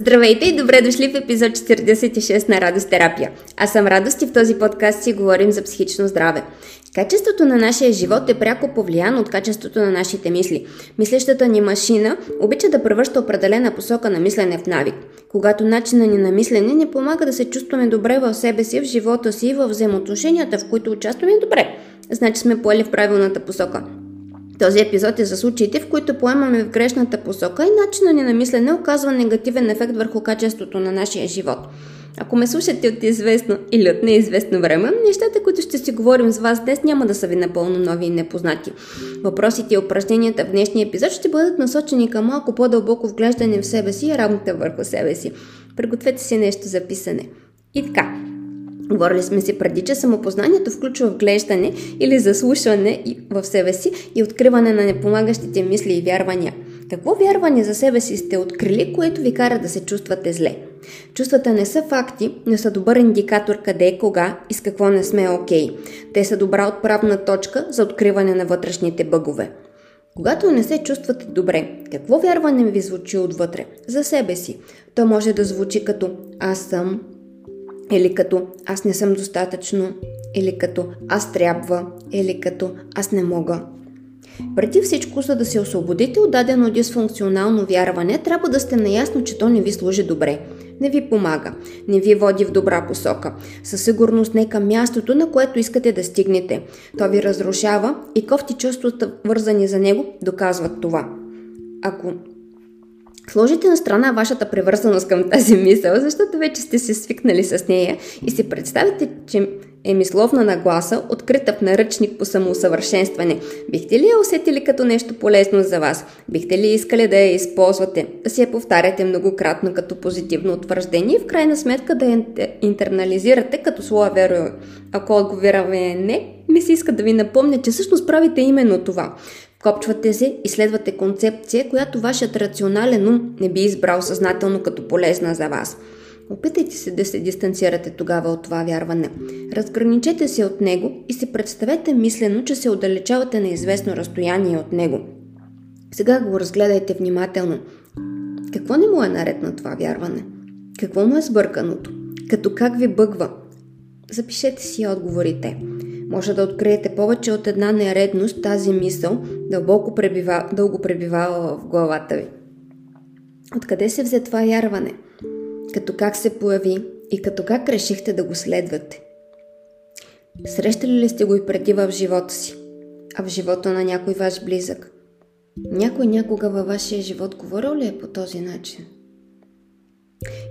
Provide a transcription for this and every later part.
Здравейте и добре дошли в епизод 46 на Радост терапия. Аз съм Радост и в този подкаст си говорим за психично здраве. Качеството на нашия живот е пряко повлияно от качеството на нашите мисли. Мислещата ни машина обича да превръща определена посока на мислене в навик. Когато начина ни на мислене ни помага да се чувстваме добре в себе си, в живота си и в взаимоотношенията, в които участваме добре, значи сме поели в правилната посока. Този епизод е за случаите, в които поемаме в грешната посока и начина ни на мислене оказва негативен ефект върху качеството на нашия живот. Ако ме слушате от известно или от неизвестно време, нещата, които ще си говорим с вас днес, няма да са ви напълно нови и непознати. Въпросите и упражненията в днешния епизод ще бъдат насочени към малко по-дълбоко вглеждане в себе си и работа върху себе си. Пригответе си нещо за писане. И така, Говорили сме си преди, че самопознанието включва вглеждане или заслушване в себе си и откриване на непомагащите мисли и вярвания. Какво вярване за себе си сте открили, което ви кара да се чувствате зле? Чувствата не са факти, не са добър индикатор къде, кога и с какво не сме окей. Okay. Те са добра отправна точка за откриване на вътрешните бъгове. Когато не се чувствате добре, какво вярване ви звучи отвътре? За себе си. То може да звучи като аз съм, или като аз не съм достатъчно, или като аз трябва, или като аз не мога. Преди всичко, за да се освободите от дадено дисфункционално вярване, трябва да сте наясно, че то не ви служи добре. Не ви помага, не ви води в добра посока. Със сигурност не към мястото, на което искате да стигнете. То ви разрушава и кофти чувствата, вързани за него, доказват това. Ако Сложите на страна вашата превързаност към тази мисъл, защото вече сте се свикнали с нея и си представите, че е мисловна нагласа, открита в наръчник по самоусъвършенстване. Бихте ли я усетили като нещо полезно за вас? Бихте ли искали да я използвате, да си я повтаряте многократно като позитивно утвърждение и в крайна сметка да я интернализирате като своя веро? Ако отговаряме не, ми се иска да ви напомня, че всъщност правите именно това. Копчвате се и следвате концепция, която вашият рационален ум не би избрал съзнателно като полезна за вас. Опитайте се да се дистанцирате тогава от това вярване. Разграничете се от него и се представете мислено, че се отдалечавате на известно разстояние от него. Сега го разгледайте внимателно. Какво не му е наред на това вярване? Какво му е сбърканото? Като как ви бъгва? Запишете си отговорите. Може да откриете повече от една нередност тази мисъл дълбоко пребива, дълго пребивава в главата ви. Откъде се взе това вярване? Като как се появи и като как решихте да го следвате? Срещали ли сте го и преди в живота си? А в живота на някой ваш близък? Някой някога във вашия живот говорил ли е по този начин?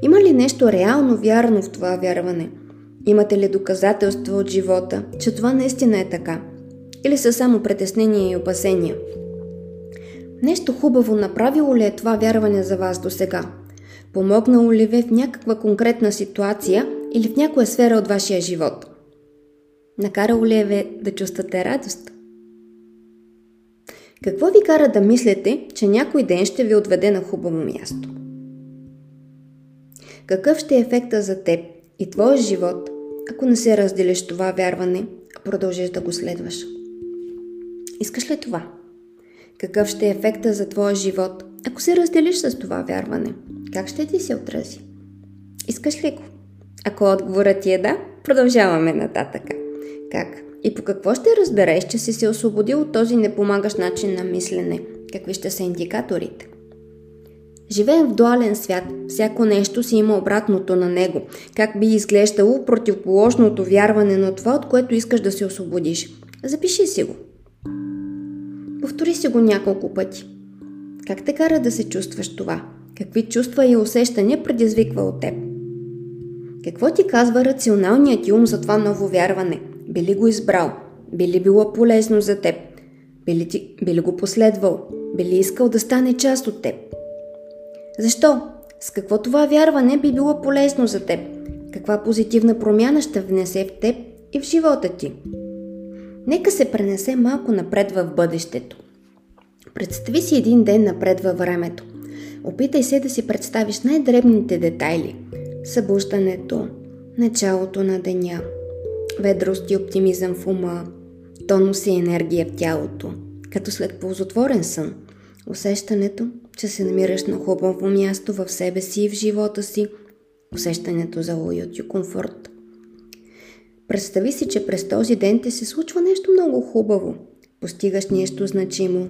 Има ли нещо реално вярно в това вярване – Имате ли доказателства от живота, че това наистина е така? Или са само притеснения и опасения? Нещо хубаво направило ли е това вярване за вас до сега? Помогнало ли ви в някаква конкретна ситуация или в някоя сфера от вашия живот? Накарало ли е ви да чувствате радост? Какво ви кара да мислите, че някой ден ще ви отведе на хубаво място? Какъв ще е ефекта за теб и твоя живот, ако не се разделиш това вярване, продължиш да го следваш. Искаш ли това? Какъв ще е ефекта за твоя живот, ако се разделиш с това вярване? Как ще ти се отрази? Искаш ли го? Ако отговорът ти е да, продължаваме нататъка. Как? И по какво ще разбереш, че си се освободил от този непомагащ начин на мислене? Какви ще са индикаторите? Живеем в дуален свят. Всяко нещо си има обратното на него. Как би изглеждало противоположното вярване на това, от което искаш да се освободиш. Запиши си го. Повтори си го няколко пъти. Как те кара да се чувстваш това? Какви чувства и усещания предизвиква от теб? Какво ти казва рационалният ти ум за това ново вярване? Би ли го избрал? Би ли било полезно за теб? Би ли, ти, би ли го последвал? Би ли искал да стане част от теб? Защо? С какво това вярване би било полезно за теб? Каква позитивна промяна ще внесе в теб и в живота ти? Нека се пренесе малко напред в бъдещето. Представи си един ден напред във времето. Опитай се да си представиш най-дребните детайли. Събуждането, началото на деня, ведрост и оптимизъм в ума, тонус и енергия в тялото, като след ползотворен сън, усещането, че се намираш на хубаво място в себе си и в живота си, усещането за уют и комфорт. Представи си, че през този ден ти се случва нещо много хубаво. Постигаш нещо значимо.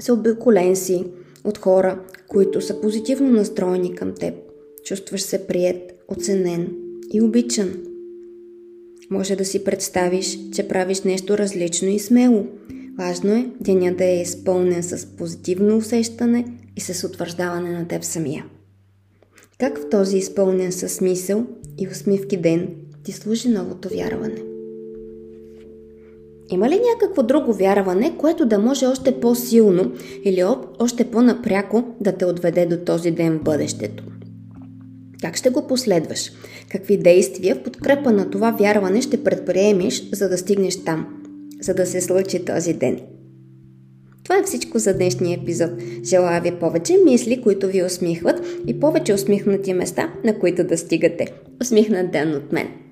Съобиколен си от хора, които са позитивно настроени към теб. Чувстваш се прият, оценен и обичан. Може да си представиш, че правиш нещо различно и смело. Важно е деня да е изпълнен с позитивно усещане и с утвърждаване на теб самия. Как в този изпълнен със смисъл и усмивки ден ти служи новото вярване? Има ли някакво друго вярване, което да може още по-силно или още по-напряко да те отведе до този ден в бъдещето? Как ще го последваш? Какви действия в подкрепа на това вярване ще предприемеш, за да стигнеш там, за да се случи този ден? Това е всичко за днешния епизод. Желая ви повече мисли, които ви усмихват и повече усмихнати места, на които да стигате. Усмихнат ден от мен!